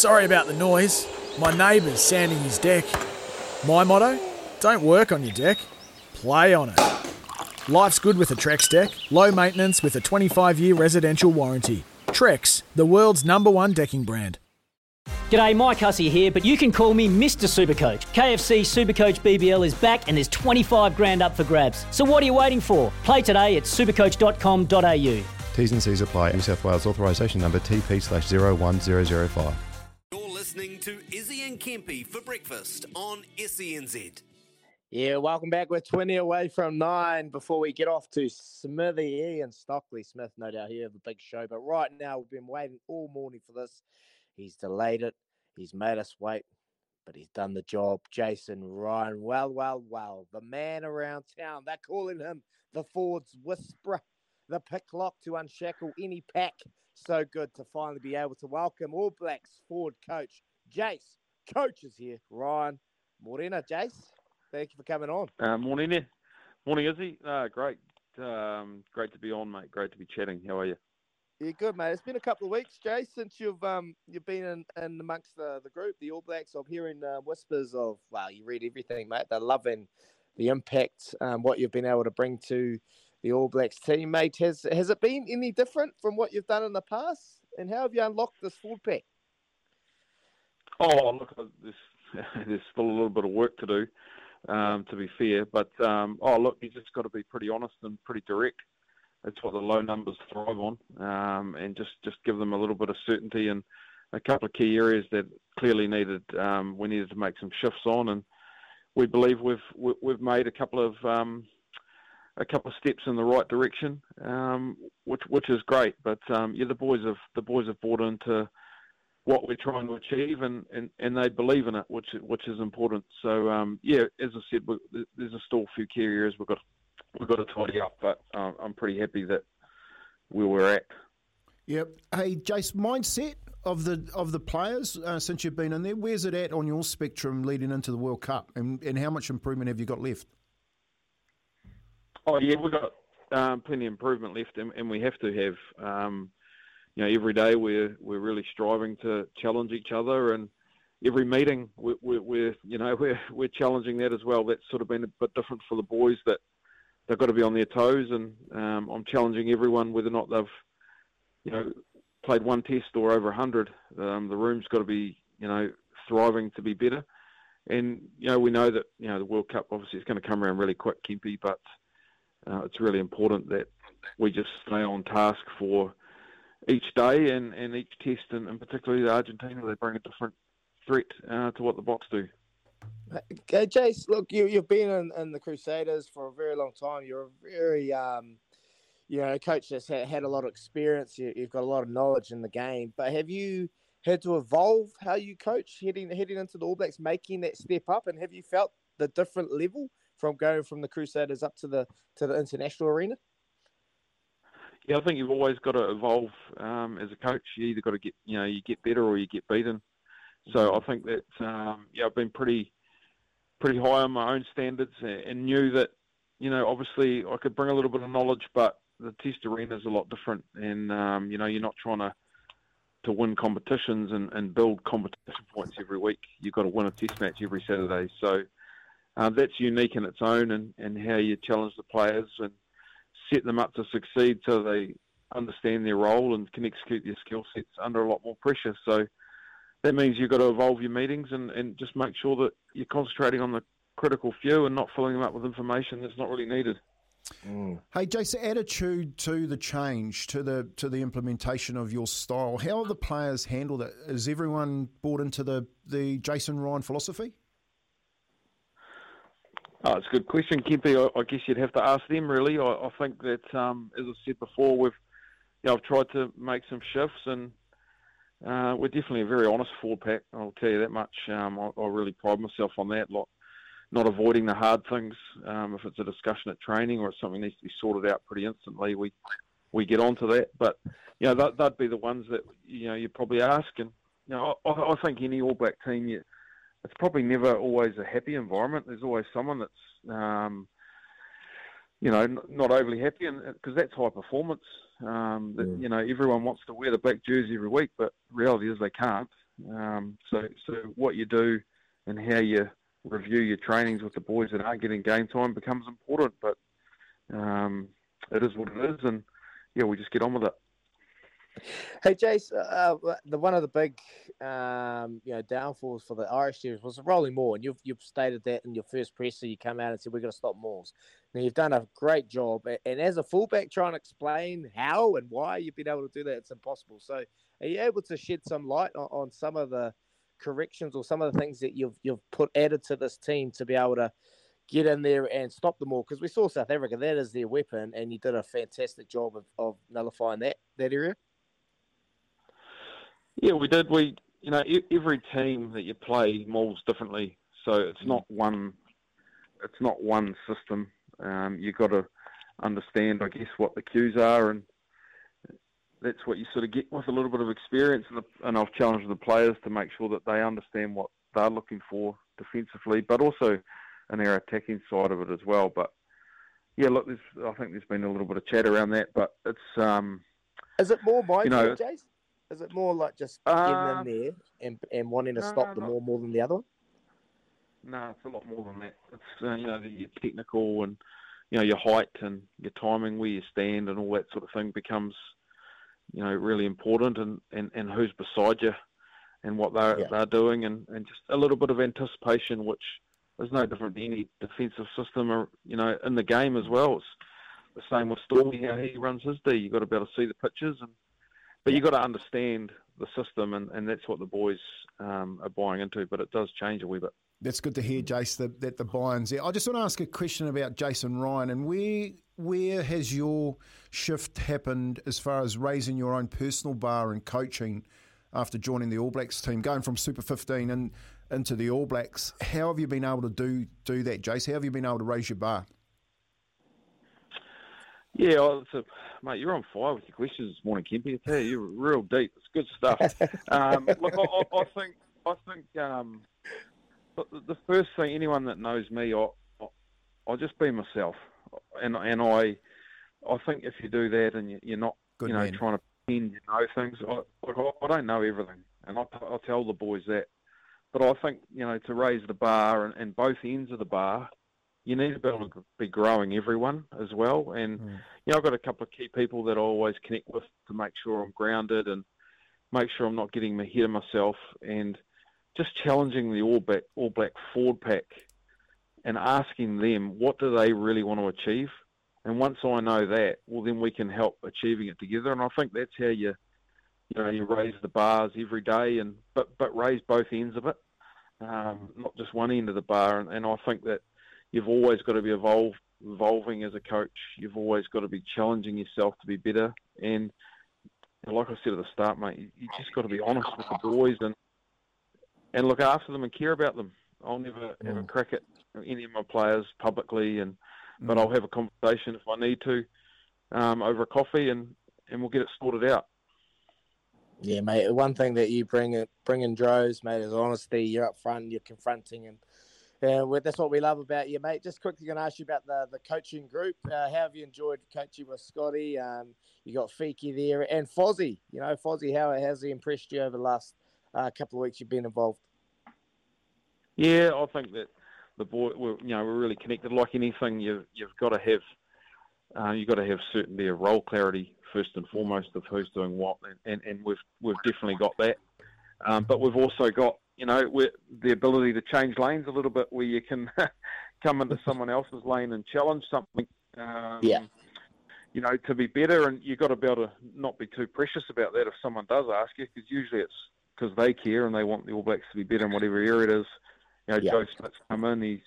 Sorry about the noise. My neighbour's sanding his deck. My motto? Don't work on your deck, play on it. Life's good with a Trex deck, low maintenance with a 25 year residential warranty. Trex, the world's number one decking brand. G'day, Mike Hussey here, but you can call me Mr. Supercoach. KFC Supercoach BBL is back and there's 25 grand up for grabs. So what are you waiting for? Play today at supercoach.com.au. T's and C's apply. New South Wales authorisation number TP slash 01005. Listening to Izzy and Kempy for breakfast on SENZ. Yeah, welcome back. We're 20 away from nine before we get off to Smithy and Stockley Smith. No doubt he'll have a big show, but right now we've been waiting all morning for this. He's delayed it. He's made us wait, but he's done the job. Jason Ryan, well, well, well, the man around town. They're calling him the forwards whisperer, the pick lock to unshackle any pack. So good to finally be able to welcome All Blacks Ford coach Jace. Coach is here. Ryan Morena, Jace. Thank you for coming on. Uh, morning. Morning, Izzy. Uh, great. Um, great to be on, mate. Great to be chatting. How are you? Yeah, good, mate. It's been a couple of weeks, Jay, since you've um you've been in, in amongst the, the group, the All Blacks. I'm hearing uh, whispers of well, you read everything, mate. They're loving the impact, um, what you've been able to bring to the All Blacks team, mate. Has has it been any different from what you've done in the past? And how have you unlocked this full pack? Oh, look, uh, there's, there's still a little bit of work to do, um, to be fair. But um, oh, look, you just got to be pretty honest and pretty direct. That's what the low numbers thrive on, um, and just just give them a little bit of certainty and a couple of key areas that clearly needed. Um, we needed to make some shifts on, and we believe we've we've made a couple of um, a couple of steps in the right direction, um, which which is great. But yeah, the boys have the boys have bought into what we're trying to achieve, and, and, and they believe in it, which which is important. So um, yeah, as I said, there's a still a few key areas we've got we've got to tidy up, but um, I'm pretty happy that where we're at. Yep. Hey, Jace, mindset of the of the players uh, since you've been in there, where's it at on your spectrum leading into the World Cup, and, and how much improvement have you got left? Oh yeah, we've got um, plenty of improvement left, and, and we have to have. Um, you know, every day we're we're really striving to challenge each other, and every meeting we're, we're, you know we're we're challenging that as well. That's sort of been a bit different for the boys that they've got to be on their toes, and um, I'm challenging everyone whether or not they've, you know, played one test or over hundred. Um, the room's got to be, you know, thriving to be better. And you know, we know that you know the World Cup obviously is going to come around really quick, Kempy, but uh, it's really important that we just stay on task for each day and, and each test, and, and particularly the Argentina, they bring a different threat uh, to what the Boks do. Okay, Jace, look, you, you've been in, in, the Crusaders for a very long time. You're a very, um, you know, coach that's had, had a lot of experience. You, have got a lot of knowledge in the game. But have you had to evolve how you coach heading heading into the All Blacks, making that step up? And have you felt the different level from going from the Crusaders up to the to the international arena? Yeah, I think you've always got to evolve um, as a coach. You either got to get, you know, you get better or you get beaten. So I think that um, yeah, I've been pretty pretty high on my own standards and knew that, you know, obviously I could bring a little bit of knowledge, but the test arena is a lot different. And, um, you know, you're not trying to, to win competitions and, and build competition points every week. You've got to win a test match every Saturday. So um, that's unique in its own and, and how you challenge the players and set them up to succeed so they understand their role and can execute their skill sets under a lot more pressure. So, that means you've got to evolve your meetings and, and just make sure that you're concentrating on the critical few and not filling them up with information that's not really needed. Mm. Hey, Jason, attitude to the change, to the to the implementation of your style. How have the players handled it? Is everyone bought into the, the Jason Ryan philosophy? Oh, it's a good question, Kempy. I, I guess you'd have to ask them. Really, I, I think that, um, as I said before, we've you know, I've tried to make some shifts and uh, we're definitely a very honest forward pack. I'll tell you that much. Um, I, I, really pride myself on that. Like, not avoiding the hard things. Um, if it's a discussion at training or it's something needs to be sorted out pretty instantly, we we get onto that. But you know, that, would be the ones that you know you probably ask. And you know, I, I think any All Black team, you, it's probably never always a happy environment. There's always someone that's um, you know, not overly happy, and because that's high performance. Um, that, yeah. You know, everyone wants to wear the black jersey every week, but reality is they can't. Um, so, so what you do and how you review your trainings with the boys that aren't getting game time becomes important. But um, it is what it is, and yeah, we just get on with it. Hey, Jace, uh, the one of the big, um, you know, downfalls for the Irish series was rolling maul, and you've you've stated that in your first presser. You come out and said we're going to stop mauls. Now you've done a great job, and as a fullback, trying to explain how and why you've been able to do that, it's impossible. So, are you able to shed some light on, on some of the corrections or some of the things that you've you've put added to this team to be able to get in there and stop the maul? Because we saw South Africa, that is their weapon, and you did a fantastic job of, of nullifying that that area. Yeah, we did. We, you know, every team that you play mauls differently, so it's not one. It's not one system. Um, you've got to understand, I guess, what the cues are, and that's what you sort of get with a little bit of experience. And, the, and I've challenged the players to make sure that they understand what they're looking for defensively, but also in their attacking side of it as well. But yeah, look, I think there's been a little bit of chat around that, but it's um, is it more mindset, you know, Jace? Is it more like just getting uh, in there and, and wanting to no, stop the maul more than the other one? No, it's a lot more than that. It's uh, you know your technical and you know your height and your timing, where you stand, and all that sort of thing becomes you know really important, and, and, and who's beside you, and what they're yeah. they're doing, and, and just a little bit of anticipation, which is no different to any defensive system, or you know in the game as well. It's the same with Stormy how he runs his D. You've got to be able to see the pitches and but you've got to understand the system, and, and that's what the boys um, are buying into. But it does change a wee bit. That's good to hear, Jace, that, that the buy-ins there. I just want to ask a question about Jason Ryan and where where has your shift happened as far as raising your own personal bar and coaching after joining the All Blacks team, going from Super 15 and into the All Blacks? How have you been able to do do that, Jace? How have you been able to raise your bar? Yeah, well, a, mate, you're on fire with your questions this morning, Kempy. I tell you, you're real deep. It's good stuff. um, look, I, I, think, I think um, the first thing, anyone that knows me, I, I, will just be myself, and and I, I think if you do that and you, are not, good you know, man. trying to pretend you know things, I, look, I, don't know everything, and I, I tell the boys that. But I think you know to raise the bar and, and both ends of the bar you need to be able to be growing everyone as well. And mm. you know, I've got a couple of key people that I always connect with to make sure I'm grounded and make sure I'm not getting ahead of myself and just challenging the All Black All Black forward pack and asking them what do they really want to achieve. And once I know that, well, then we can help achieving it together. And I think that's how you, you know, you raise the bars every day, and but but raise both ends of it, um, not just one end of the bar. And, and I think that you've always got to be evolve, evolving as a coach. You've always got to be challenging yourself to be better. And, like I said at the start, mate, you, you just got to be honest with the boys and and look after them and care about them. I'll never mm. have a crack at any of my players publicly, and but mm. I'll have a conversation if I need to um, over a coffee, and and we'll get it sorted out. Yeah, mate. One thing that you bring bring in droves, mate, is honesty. You're up front, you're confronting, and well, that's what we love about you, mate. Just quickly going to ask you about the, the coaching group. Uh, how have you enjoyed coaching with Scotty? Um, you got Fiki there and Fozzie. You know, Fozzie, how has he impressed you over the last uh, couple of weeks you've been involved? Yeah, I think that the boy, we're, you know, we're really connected. Like anything, you've you've got to have uh, you've got to have certainty of role clarity first and foremost of who's doing what, and, and, and we've we've definitely got that. Um, but we've also got you know, the ability to change lanes a little bit where you can come into someone else's lane and challenge something. Um, yeah. You know, to be better, and you've got to be able to not be too precious about that if someone does ask you, because usually it's because they care and they want the All Blacks to be better in whatever area it is. You know, yeah. Joe Schmidt's come in, he's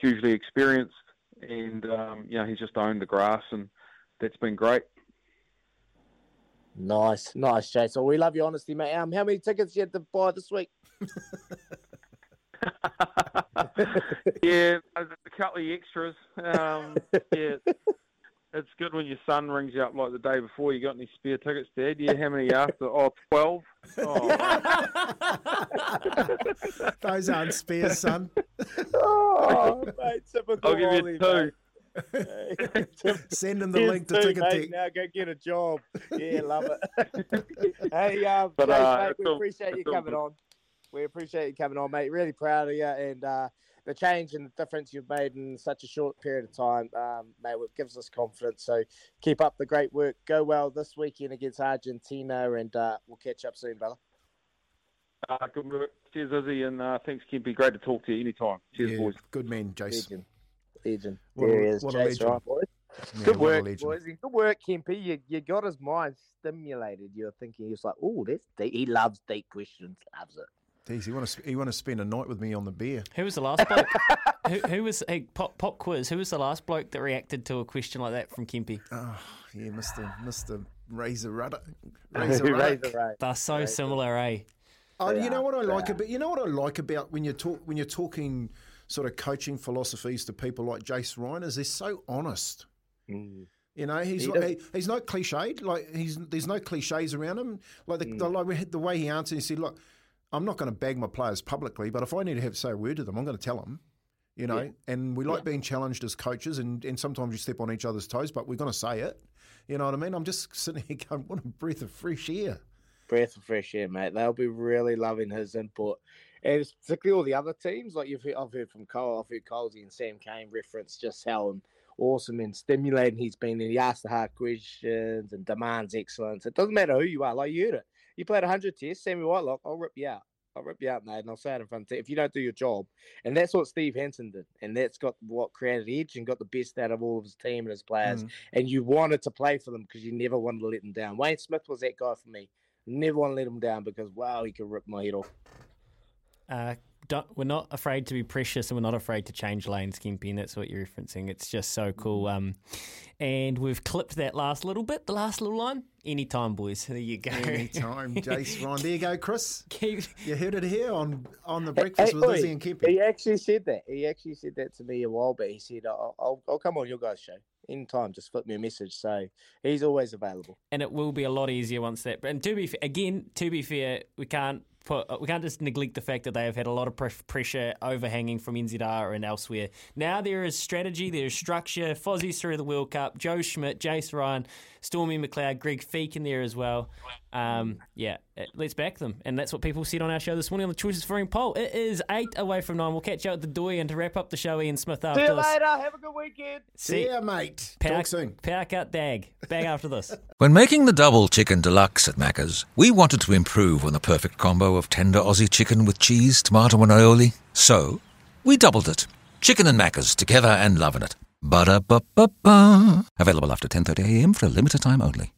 hugely experienced, and um, you know, he's just owned the grass, and that's been great. Nice, nice, Jason. We love your honesty, mate. Um, how many tickets you had to buy this week? yeah, a couple of extras. Um, yeah, it's good when your son rings you up like the day before. You got any spare tickets, Dad? Yeah, how many after? Oh, 12. Oh, Those aren't spare, son. oh, mate, typical I'll give you two. Send him the link to two, Ticket mate. Tech. Now go get a job. Yeah, love it. hey, um, But, Jace, uh, mate, we all- appreciate you it's all coming good. on. We appreciate you coming on, mate. Really proud of you and uh, the change and the difference you've made in such a short period of time, um, mate. It gives us confidence. So keep up the great work. Go well this weekend against Argentina, and uh, we'll catch up soon, brother. Uh, good work. Cheers, Izzy, and uh, thanks, Kempy. Great to talk to you anytime. Cheers, Yeah, boys. good man, Jace. Legend. Legend. What a- there he is. what a legend. right, boys? Yeah, Good work, boys. Good work, Kempy. You, you got his mind stimulated. You're thinking, he was like, oh, that's deep. He loves deep questions. Loves it. Jeez, he want to he want to spend a night with me on the beer. Who was the last bloke? who, who was hey, pop pop quiz? Who was the last bloke that reacted to a question like that from Kempy? Oh, yeah, Mister Mister Razor Rudder. Razor, Razor Rudder. They're so similar, eh? Oh, They you know what I like about you know what I like about when you talk when you're talking sort of coaching philosophies to people like Jace Ryan is they're so honest. Mm. You know, he's He like, he, he's not cliched. Like he's there's no cliches around him. Like the, the, like the way he answered, he said, "Look, I'm not going to bag my players publicly, but if I need to have say a word to them, I'm going to tell them." You know, Yeah. and we like being challenged as coaches, and, and sometimes you step on each other's toes, but we're going to say it. You know what I mean? I'm just sitting here going, "What a breath of fresh air." breath of fresh air, mate. They'll be really loving his input. And it's particularly all the other teams, like you've heard, I've heard from Cole, I've heard Colesy and Sam Cane reference just how awesome and stimulating he's been. And he asks the hard questions and demands excellence. It doesn't matter who you are, like you heard it. You played 100 tests, Sammy Whitelock, I'll rip you out. I'll rip you out, mate, and I'll say it in front of the, if you don't do your job. And that's what Steve Hansen did. And that's got what created Edge and got the best out of all of his team and his players. Mm. And you wanted to play for them because you never wanted to let them down. Wayne Smith was that guy for me. Never want to let him down because wow, he could rip my head off. Uh, don't, we're not afraid to be precious and we're not afraid to change lanes, Kempy, and that's what you're referencing. It's just so cool. Um, and we've clipped that last little bit, the last little line. Anytime, boys. There you go. Anytime, Jace Ryan. There you go, Chris. Keep, You heard it here on on the breakfast Hey, with oi, Izzy and Kempy. He actually said that. He actually said that to me a while back. He said, "I'll, I'll, I'll come on your guys' show anytime. Just flip me a message." So he's always available. and it will be a lot easier once that. And to be fa- again, to be fair, we can't put uh, we can't just neglect the fact that they have had a lot of pre- pressure overhanging from NZR and elsewhere. Now there is strategy, there is structure. Fozzie's through the World Cup. Joe Schmidt, Jace Ryan, Stormy McLeod, Greg Feek in there as well. Um, yeah, uh, let's back them, and that's what people said on our show this morning on the choices for ring poll. It is eight away from nine. We'll catch you at the doy, and to wrap up the show, Ian Smith after See you this. later. Have a good weekend. See ya, mate. Power, Talk soon. Power cut dag. Back after this. When making the double chicken deluxe at Macca's, we wanted to improve on the perfect combo of tender Aussie chicken with cheese, tomato, and aioli. So, we doubled it. Chicken and Macca's together and loving it. Ba-da-ba-ba-ba. Available after 10.30am for a limited time only.